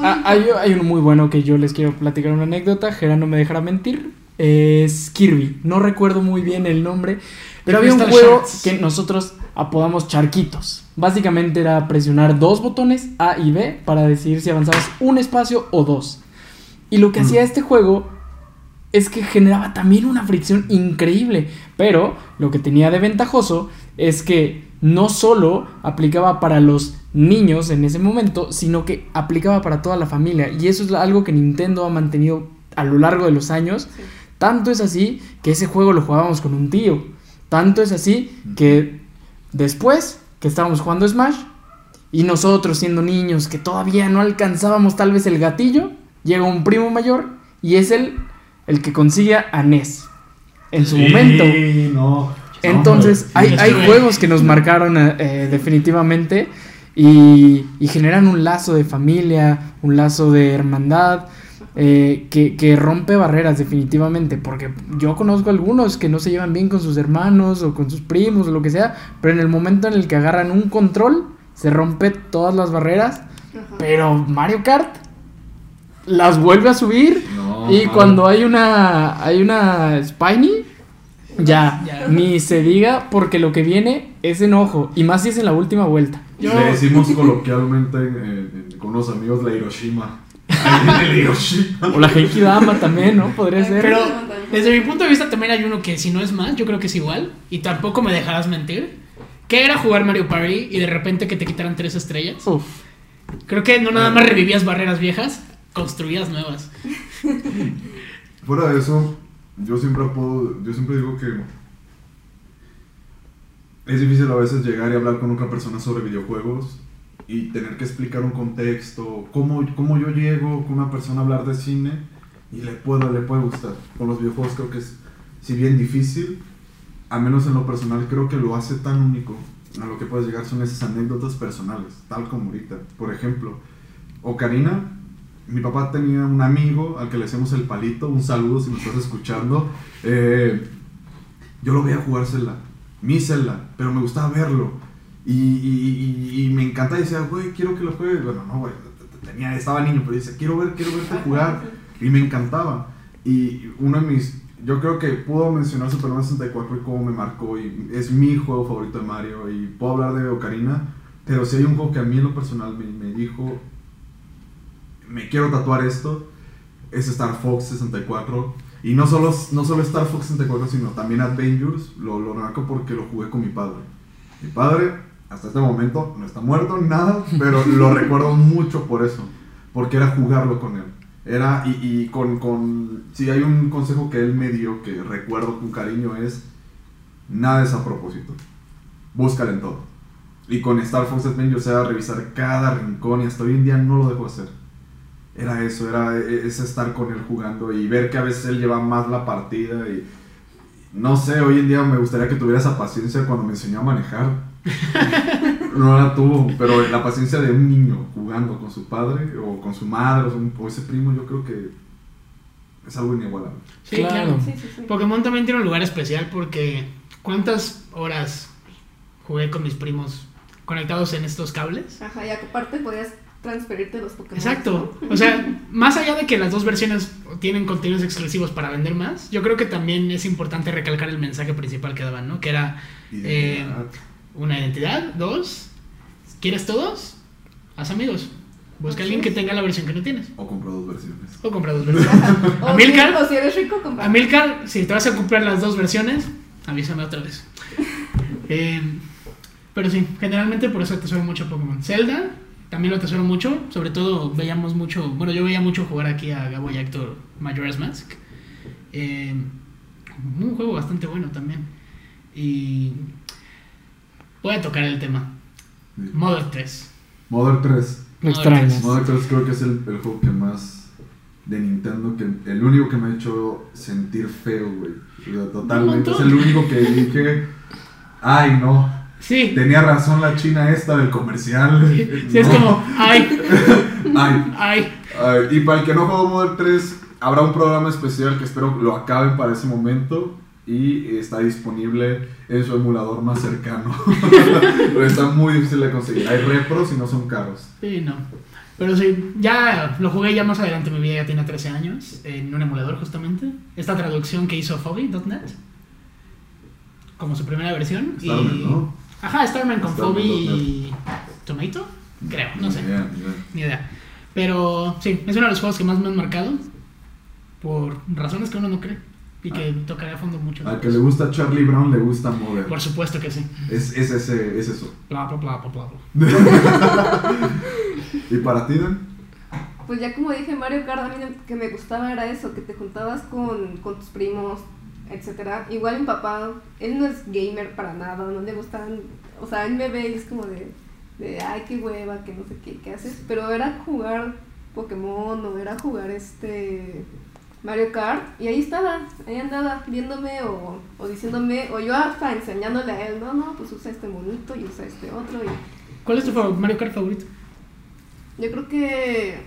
ah, hay, hay uno muy bueno que yo les quiero platicar una anécdota. Gera no me dejará mentir. Es Kirby. No recuerdo muy bien el nombre. Pero había un juego que nosotros apodamos charquitos. Básicamente era presionar dos botones A y B para decidir si avanzabas un espacio o dos. Y lo que Mm. hacía este juego es que generaba también una fricción increíble. Pero lo que tenía de ventajoso es que no solo aplicaba para los niños en ese momento, sino que aplicaba para toda la familia. Y eso es algo que Nintendo ha mantenido a lo largo de los años. Sí. Tanto es así que ese juego lo jugábamos con un tío. Tanto es así que después que estábamos jugando Smash y nosotros siendo niños que todavía no alcanzábamos tal vez el gatillo, llega un primo mayor y es él el que consigue a Ness en su Sí, momento. no. Entonces, No, hay, hay juegos que nos marcaron eh, eh, definitivamente y, y generan un lazo de familia, un lazo de hermandad eh, que, que rompe barreras definitivamente. Porque yo conozco algunos que no se llevan bien con sus hermanos o con sus primos o lo que sea, pero en el momento en el que agarran un control, se rompe todas las barreras. Ajá. Pero Mario Kart las vuelve a subir No, y cuando hay una hay una Spiny ya, Ya. ni se diga porque lo que viene es enojo y más si es en la última vuelta. Yo- Le decimos coloquialmente eh, con unos amigos la Hiroshima. O la Genki Dama también, ¿no? Podría ser. Pero desde mi punto de vista también hay uno que si no es más, yo creo que es igual. Y tampoco me dejarás mentir. Que era jugar Mario Party y de repente que te quitaran tres estrellas. Uf. Creo que no nada más revivías barreras viejas, construías nuevas. Fuera de eso, yo siempre puedo, yo siempre digo que es difícil a veces llegar y hablar con otra persona sobre videojuegos y tener que explicar un contexto, cómo, cómo yo llego con una persona a hablar de cine y le puedo, le puede gustar. Con los videojuegos creo que es, si bien difícil, al menos en lo personal creo que lo hace tan único. A lo que puedes llegar son esas anécdotas personales, tal como ahorita. Por ejemplo, Ocarina, mi papá tenía un amigo al que le hacemos el palito, un saludo si me estás escuchando. Eh, yo lo veía jugar Zelda, mi pero me gustaba verlo. Y, y- y me encanta y decía, güey, quiero que lo juegue. Bueno, no, güey, tenía, estaba niño, pero dice, quiero ver, quiero verte jugar. Y me encantaba. Y uno de mis. Yo creo que puedo mencionar Super Mario 64 y cómo me marcó. Y es mi juego favorito de Mario. Y puedo hablar de Ocarina. Pero si hay un juego que a mí en lo personal me, me dijo. Me quiero tatuar esto. Es Star Fox 64. Y no solo, no solo Star Fox 64, sino también Avengers. Lo, lo remarco porque lo jugué con mi padre. Mi padre, hasta este momento, no está muerto ni nada. Pero lo recuerdo mucho por eso. Porque era jugarlo con él. Era, y, y con, con, si hay un consejo que él me dio que recuerdo con cariño es, nada es a propósito, búscale en todo. Y con Star Fox Adventures era revisar cada rincón y hasta hoy en día no lo dejo hacer. Era eso, era e- ese estar con él jugando y ver que a veces él lleva más la partida y no sé, hoy en día me gustaría que tuviera esa paciencia cuando me enseñó a manejar. No la tuvo, pero la paciencia de un niño jugando con su padre o con su madre o, su- o ese primo, yo creo que es algo inigualable. Sí, Claro. claro. Sí, sí, sí. Pokémon también tiene un lugar especial porque ¿cuántas horas jugué con mis primos conectados en estos cables? Ajá, y aparte podías transferirte los Pokémon. Exacto. O sea, más allá de que las dos versiones tienen contenidos exclusivos para vender más, yo creo que también es importante recalcar el mensaje principal que daban, ¿no? Que era Eh, una identidad, dos, ¿quieres todos? Haz amigos. Busca a alguien que tenga la versión que no tienes. O compro dos versiones. O compra dos versiones. O, Amilcar. si, o si eres rico, compra. Amilcar, si te vas a comprar las dos versiones, avísame otra vez. Eh, pero sí, generalmente por eso atesoro mucho Pokémon. Zelda, también lo atesoro mucho. Sobre todo veíamos mucho, bueno, yo veía mucho jugar aquí a Gabo y a Héctor Majora's Mask. Eh, un juego bastante bueno también. Y voy a tocar el tema. Mother 3. Mother 3. Lo No, extrañas. Mother 3 creo que es el, el juego que más de Nintendo, que el único que me ha hecho sentir feo, güey. O sea, totalmente. Es el único que dije, ay no, Sí, tenía razón la china esta del comercial. sí, es No. como, ay, Ay, ay. ay, y para el que no jugó Mother 3, habrá un programa especial que espero lo acaben para ese momento. Y está disponible en su emulador más cercano. Pero está muy difícil de conseguir. Hay repros y no son caros. Sí, no. Pero sí, ya lo jugué ya más adelante, mi vida ya tiene 13 años, en un emulador justamente. Esta traducción que hizo Fobi.net, como su primera versión. Y... ¿no? Ajá, Starman con Starman Fobi y Tomato, creo, no sé, Ni idea, ni. Pero sí, es uno de los juegos que más me han marcado, por razones que uno no cree, y que tocaré a fondo mucho. Al que le gusta Charlie Brown le gusta Mother. Por supuesto que sí. Es, es, ese, es eso. Bla, bla, bla, bla, bla. bla. ¿Y para ti, Dan? Pues ya como dije, Mario Kart a mí que me gustaba era eso, que te juntabas con, con tus primos, etcétera. Igual mi papá, él no es gamer para nada, no le gustan, o sea, él me ve y es como de, de ay, qué hueva, que no sé qué, qué haces. Pero era jugar Pokémon o era jugar este Mario Kart y ahí estaba, ahí andaba viéndome o, o diciéndome, o yo hasta enseñándole a él, no, no, pues usa este monito y usa este otro y ¿Cuál es tu favor- Mario Kart favorito? yo creo que,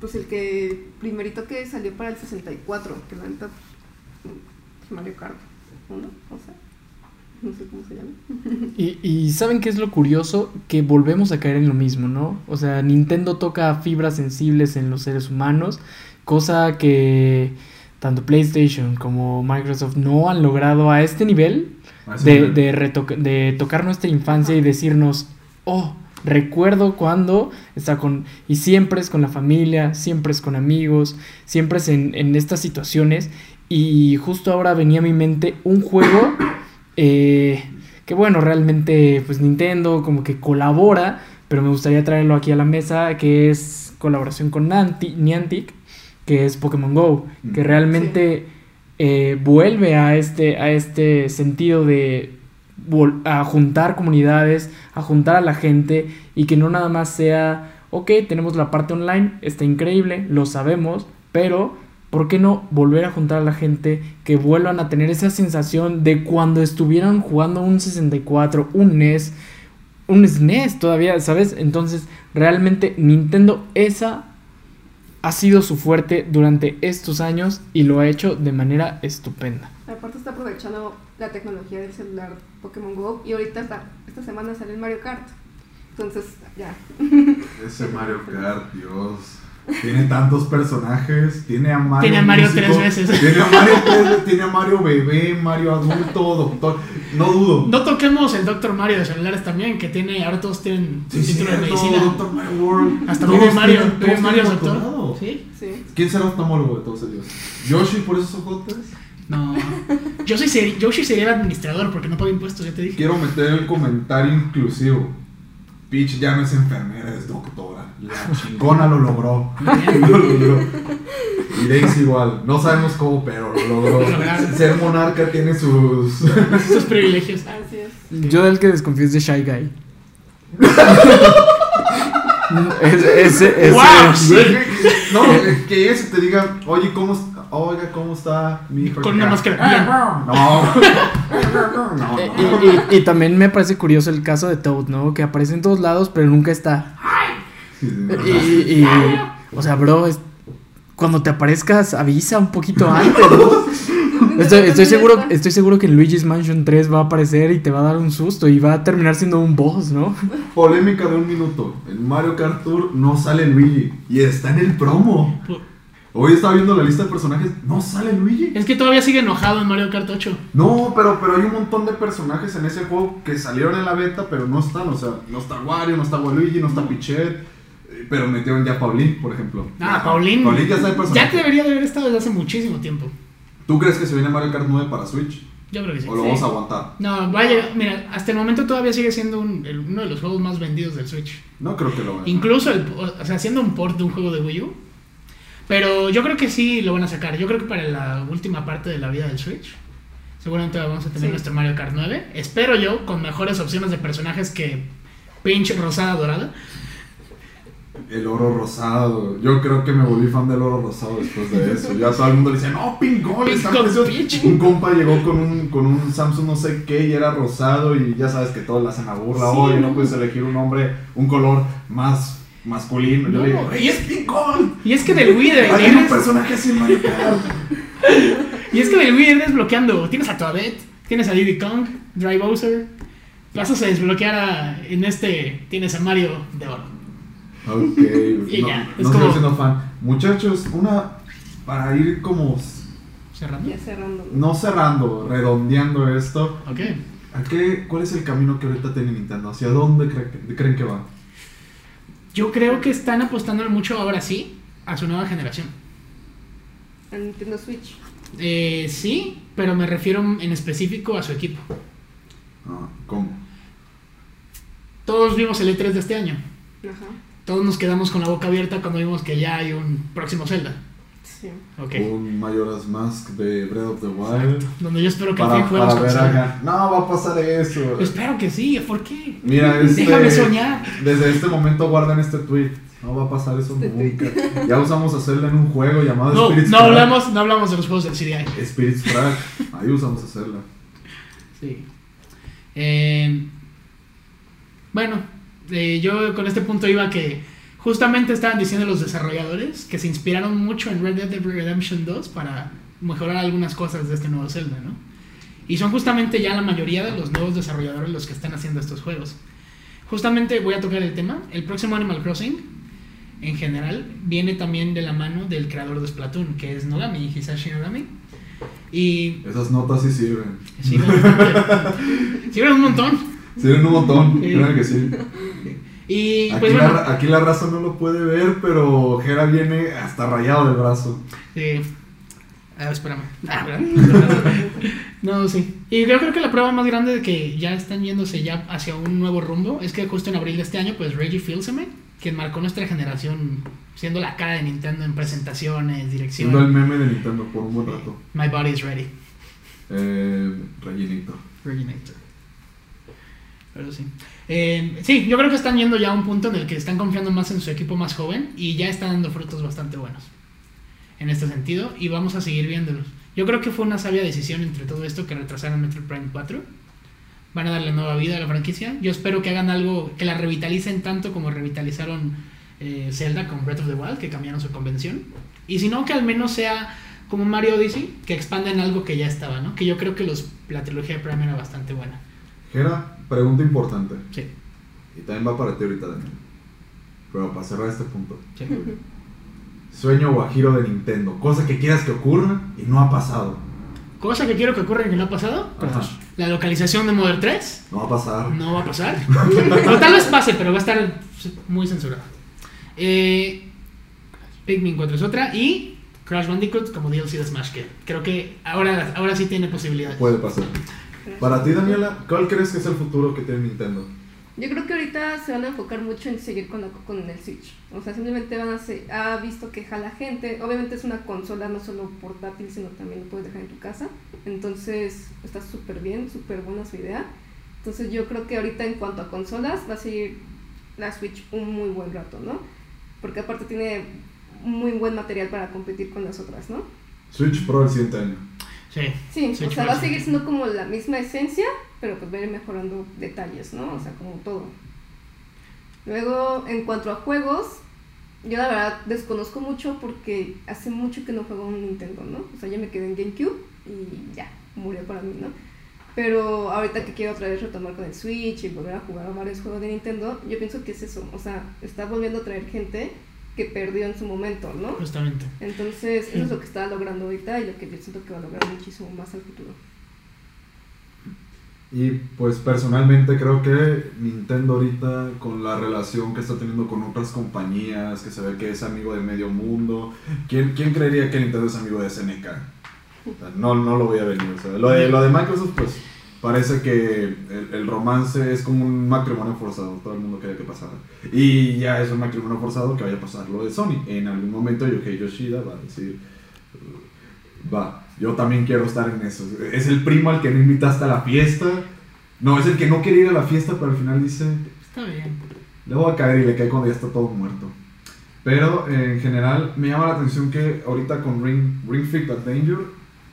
pues el que primerito que salió para el 64, que la neta, pues, Mario Kart 1, o sea, no sé cómo se llama. Y, y ¿saben qué es lo curioso? Que volvemos a caer en lo mismo, ¿no? O sea, Nintendo toca fibras sensibles en los seres humanos, cosa que tanto PlayStation como Microsoft no han logrado a este nivel de, de, de tocar nuestra infancia y decirnos, oh, recuerdo cuando está con, y siempre es con la familia, siempre es con amigos, siempre es en, en estas situaciones. Y justo ahora venía a mi mente un juego eh, que bueno, realmente pues Nintendo como que colabora, pero me gustaría traerlo aquí a la mesa, que es colaboración con Nanti- Niantic, que es Pokémon Go, que Mm. realmente eh, vuelve a este, a este sentido de a juntar comunidades, a juntar a la gente y que no nada más sea, ok, tenemos la parte online, está increíble, lo sabemos, pero ¿por qué no volver a juntar a la gente que vuelvan a tener esa sensación de cuando estuvieran jugando un 64, un NES, un SNES todavía, ¿sabes? Entonces, realmente Nintendo esa ha sido su fuerte durante estos años y lo ha hecho de manera estupenda. Aparte está aprovechando la tecnología del celular Pokémon Go y ahorita esta, esta semana sale el Mario Kart. Entonces, ya. Ese Mario Kart, Dios. Tiene tantos personajes. Tiene a Mario. Tiene a Mario músico, tres veces. Tiene a Mario tres veces. Tiene a Mario bebé, Mario adulto, doctor. No dudo. No toquemos el Doctor Mario de celulares también, que tiene, ahora todos tienen Sí, título de medicina. Doctor Mario World. Hasta Mario, doctor. doctorado. ¿Sí? Sí. ¿Quién será oftalmólogo de todos ellos? ¿Yoshi por esos ojotes? No. Yo sí sería, yo sí sería el administrador porque no pago impuestos, ya te dije. Quiero meter el comentario inclusivo. Peach ya no es enfermera, es doctora. La chingona lo logró. Lo logró. Y Daisy igual. No sabemos cómo, pero lo logró. Ser monarca tiene sus. Sus privilegios. Así es. Yo del que desconfío es de Shy Guy. Es- ese, ese- ¡Wow! Sí. No, que ese te diga, oye, ¿cómo está? Oiga, ¿cómo está mi hijo? Con una acá?" máscara. No. No, no. Y, y- y también me parece curioso el caso de Toad, ¿no? Que aparece en todos lados, pero nunca está. Y, y- y- o sea, bro, es- cuando te aparezcas, avisa un poquito antes, ¿no? Estoy, estoy seguro, estoy seguro que en Luigi's Mansion 3 va a aparecer y te va a dar un susto y va a terminar siendo un boss, ¿no? Polémica de un minuto. En Mario Kart Tour no sale Luigi y está en el promo. Hoy estaba viendo la lista de personajes, no sale Luigi. Es que todavía sigue enojado en Mario Kart 8. No, pero, pero hay un montón de personajes en ese juego que salieron en la beta, pero no están. O sea, no está Wario, no está Waluigi, no está Pichet. Pero metieron ya a Pauline, por ejemplo. Ah, Ya, Paulín. Pauline ya está de Ya personaje. debería de haber estado desde hace muchísimo tiempo. ¿Tú crees que se viene Mario Kart 9 para Switch? Yo creo que sí. ¿O lo Sí. vamos a aguantar? No, vaya, mira, hasta el momento todavía sigue siendo un- el- uno de los juegos más vendidos del Switch. No creo que lo van a Incluso, el, o sea, haciendo un port de un juego de Wii U. Pero yo creo que sí lo van a sacar. Yo creo que para la última parte de la vida del Switch. Seguramente vamos a tener Sí. nuestro Mario Kart 9. Espero yo, con mejores opciones de personajes que pinche rosada dorada. El oro rosado. Yo creo que me volví fan del oro rosado después de eso. Ya todo el mundo le decía, no, pingón, Pink está Gold precioso". Peach. Un compa llegó con un, con un Samsung no sé qué y era rosado y ya sabes que todos le hacen la burla. Sí, Oye, no. no puedes elegir un hombre, un color más masculino. Yo No, le digo, y ¡Ey, es- pingón! Y es que del Wii de Hay un personaje así en Mario Kart. Y es que del Wii desbloqueando. Tienes a Toadette, tienes a Diddy Kong, Dry Bowser. Pasas a desbloquear a, en este. Tienes a Mario de oro. Ok, Y no, ya, no es estoy como- siendo fan. Muchachos, una para ir como Cerrando. Ya cerrando. no cerrando, redondeando esto. Ok. ¿A qué, ¿Cuál es el camino que ahorita tiene Nintendo? ¿Hacia dónde cre- creen que va? Yo creo que están apostando mucho ahora sí a su nueva generación. A Nintendo Switch. Eh, sí, pero me refiero en específico a su equipo. Ah, ¿Cómo? Todos vimos el E3 de este año. Ajá. Todos nos quedamos con la boca abierta cuando vimos que ya hay un próximo Zelda. Sí. Ok. Un Majora's Mask de Breath of the Wild. Donde yo espero que Para, para con ver Zelda. acá. No, va a pasar eso. Espero que sí, ¿por qué? Mira, este, Déjame soñar. Desde este momento guarden este tweet. No va a pasar eso Este nunca. Ya usamos hacerla en un juego llamado No, Spirits no Crack. hablamos, no hablamos de los juegos del CDI. Spirits Crack. Ahí usamos hacerla. Sí. Eh, bueno, eh, yo con este punto iba que justamente estaban diciendo los desarrolladores que se inspiraron mucho en Red Dead Redemption 2 para mejorar algunas cosas de este nuevo Zelda, ¿no? Y son justamente ya la mayoría de los nuevos desarrolladores los que están haciendo estos juegos. Justamente voy a tocar el tema. El próximo Animal Crossing, en general, viene también de la mano del creador de Splatoon, que es Nogami, Hisashi Nogami. Y Esas notas sí sirven. sirven. Sirven un montón. Sirven un montón. Créanme que sí. Y Aquí, pues la, bueno, aquí la raza no lo puede ver, pero Jera viene hasta rayado del brazo. eh, ah, espérame. Ah, ¿verdad? No, sí. Y yo creo que la prueba más grande de que ya están yéndose ya hacia un nuevo rumbo es que justo en abril de este año, pues Reggie Fils-Aimé, quien marcó nuestra generación siendo la cara de Nintendo en presentaciones, dirección. Siendo el meme de Nintendo por un buen rato. My body is ready. Eh, Rellenito. Reginator. Pero sí. Eh, sí, yo creo que están yendo ya a un punto en el que están confiando más en su equipo más joven y ya están dando frutos bastante buenos en este sentido y vamos a seguir viéndolos. Yo creo que fue una sabia decisión entre todo esto que retrasaron Metroid Prime 4. Van a darle nueva vida a la franquicia. Yo espero que hagan algo que la revitalicen tanto como revitalizaron eh, Zelda con Breath of the Wild, que cambiaron su convención. Y si no, que al menos sea como Mario Odyssey, que expanden algo que ya estaba, ¿no? Que yo creo que los, la trilogía de Prime era bastante buena. Gera, pregunta importante. Sí, Y también va para ti ahorita, Daniel. Pero para cerrar este punto. sí. Sueño guajiro de Nintendo. Cosa que quieras que ocurra y no ha pasado. Cosa que quiero que ocurra y que no ha pasado. Ajá. La localización de Modern 3 No va a pasar. no va a pasar. o tal vez pase, pero va a estar muy censurado. Eh, Pikmin 4 es otra. Y Crash Bandicoot como DLC de Smash que creo que ahora, ahora sí tiene posibilidades. Puede pasar. Para ti, Daniela, ¿cuál crees que es el futuro que tiene Nintendo? Yo creo que ahorita se van a enfocar mucho en seguir con, la, con el Switch. O sea, simplemente van a se- ha visto que jala gente. Obviamente es una consola no solo portátil, sino también lo puedes dejar en tu casa. Entonces está súper bien, súper buena su idea. Entonces yo creo que ahorita en cuanto a consolas va a seguir la Switch un muy buen rato, ¿no? Porque aparte tiene muy buen material para competir con las otras, ¿no? Switch Pro el siguiente año. Sí. Sí, Switch o sea, va a seguir sí. siendo como la misma esencia, pero pues va a ir mejorando detalles, ¿no? O sea, como todo. Luego, en cuanto a juegos, yo la verdad desconozco mucho porque hace mucho que no juego un Nintendo, ¿no? O sea, ya me quedé en GameCube y ya, murió para mí, ¿no? Pero ahorita que quiero otra vez retomar con el Switch y volver a jugar a varios juegos de Nintendo, yo pienso que es eso, o sea, está volviendo a traer gente que perdió en su momento, ¿no? Justamente. Entonces, eso es lo que está logrando ahorita y lo que yo siento que va a lograr muchísimo más al futuro. Y pues personalmente creo que Nintendo ahorita con la relación que está teniendo con otras compañías, que se ve que es amigo de medio mundo, ¿quién, quién creería que Nintendo es amigo de SNK? O sea, no, no lo voy a venir. O sea, lo, de, lo de Microsoft pues parece que el, el romance es como un matrimonio forzado, todo el mundo quería que pasara. Y ya es un matrimonio forzado que vaya a pasar lo de Sony. En algún momento Yohei Yoshida va a decir, va, yo también quiero estar en eso. Es el primo al que no invitaste a la fiesta. No, es el que no quiere ir a la fiesta, pero al final dice, Está bien. le voy a caer y le cae cuando ya está todo muerto. Pero en general me llama la atención que ahorita con Ring, Ring Fit Danger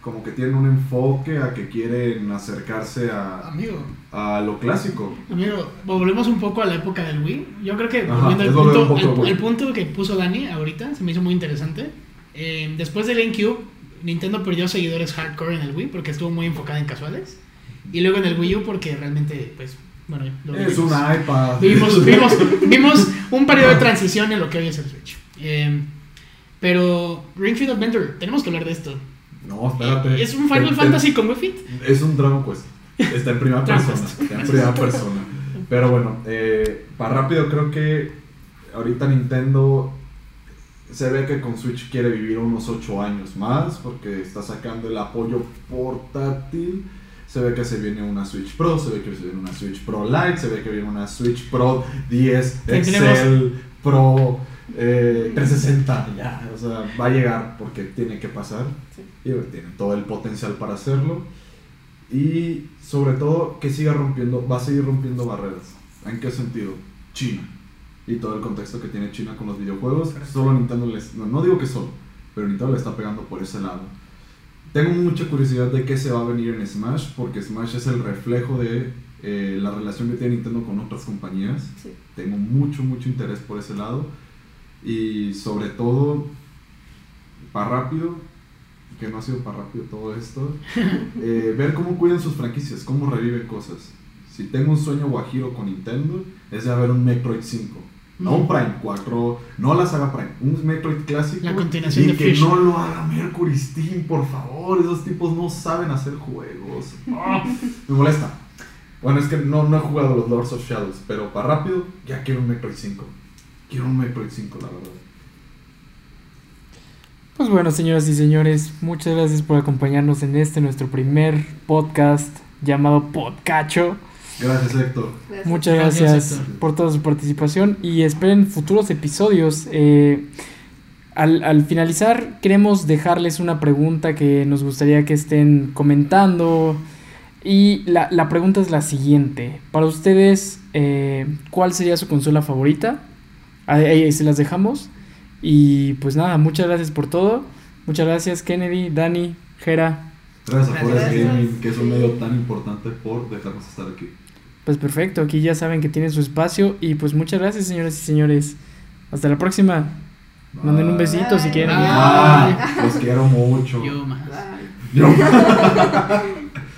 como que tienen un enfoque a que quieren acercarse a, Amigo, a lo clásico. amigo, volvemos un poco a la época del Wii. Yo creo que Ajá, un punto, al punto que puso Dani ahorita, se me hizo muy interesante. Eh, después del GameCube, Nintendo perdió seguidores hardcore en el Wii porque estuvo muy enfocada en casuales. Y luego en el Wii U porque realmente, pues, bueno, lo Es vimos. un iPad. Vimos, vimos, vimos un periodo de transición en lo que hoy es el Switch. Eh, pero Ring Fit Adventure, tenemos que hablar de esto. No, espérate. Es un Final Fantasy con Wii Fit. Es un Dragon Quest. Está en primera persona. Quest. Está en primera persona. Pero bueno, eh, para rápido creo que ahorita Nintendo se ve que con Switch quiere vivir unos 8 años más porque está sacando el apoyo portátil. Se ve que se viene una Switch Pro, se ve que se viene una Switch Pro Lite, se ve que viene una Switch Pro 10 Tenemos- Excel Pro eh, 360. Ya, o sea, va a llegar porque tiene que pasar Sí. y tiene todo el potencial para hacerlo y sobre todo que siga rompiendo, va a seguir rompiendo barreras. ¿En qué sentido? China y todo el contexto que tiene China con los videojuegos. Solo Nintendo les, no, no digo que solo, pero Nintendo le está pegando por ese lado. Tengo mucha curiosidad de qué se va a venir en Smash, porque Smash es el reflejo de eh, la relación que tiene Nintendo con otras compañías. Sí. Tengo mucho, mucho interés por ese lado. Y sobre todo, para rápido, que no ha sido para rápido todo esto, eh, ver cómo cuidan sus franquicias, cómo reviven cosas. Si tengo un sueño guajiro con Nintendo, es de haber un Metroid 5. No un Prime 4, no la saga Prime, un Metroid clásico. La continuación y de que no lo haga Mercury Steam, por favor. Esos tipos no saben hacer juegos. Ah, me molesta. Bueno, es que no, no he jugado los Lords of Shadows, pero para rápido, ya quiero un Metroid 5. Quiero un Metroid 5, la verdad. Pues bueno, señoras y señores, muchas gracias por acompañarnos en este nuestro primer podcast llamado Podcacho. Gracias, Héctor. Gracias. Muchas Gracias, gracias, Héctor. por toda su participación y esperen futuros episodios. Eh, al, al finalizar, queremos dejarles una pregunta que nos gustaría que estén comentando Y la, la pregunta es la siguiente. Para ustedes, eh, ¿cuál sería su consola favorita? Ahí, ahí se las dejamos. Y pues nada, muchas gracias por todo. Muchas gracias Kennedy, Dani, Jera. Gracias a Forest. Gaming, que es un medio tan importante por dejarnos estar aquí. Pues perfecto, aquí ya saben que tienen su espacio. Y pues muchas gracias señoras y señores. Hasta la próxima. Manden un Bye. besito si quieren. Bye. Ah, los quiero mucho. Yo más. Bye. Yo-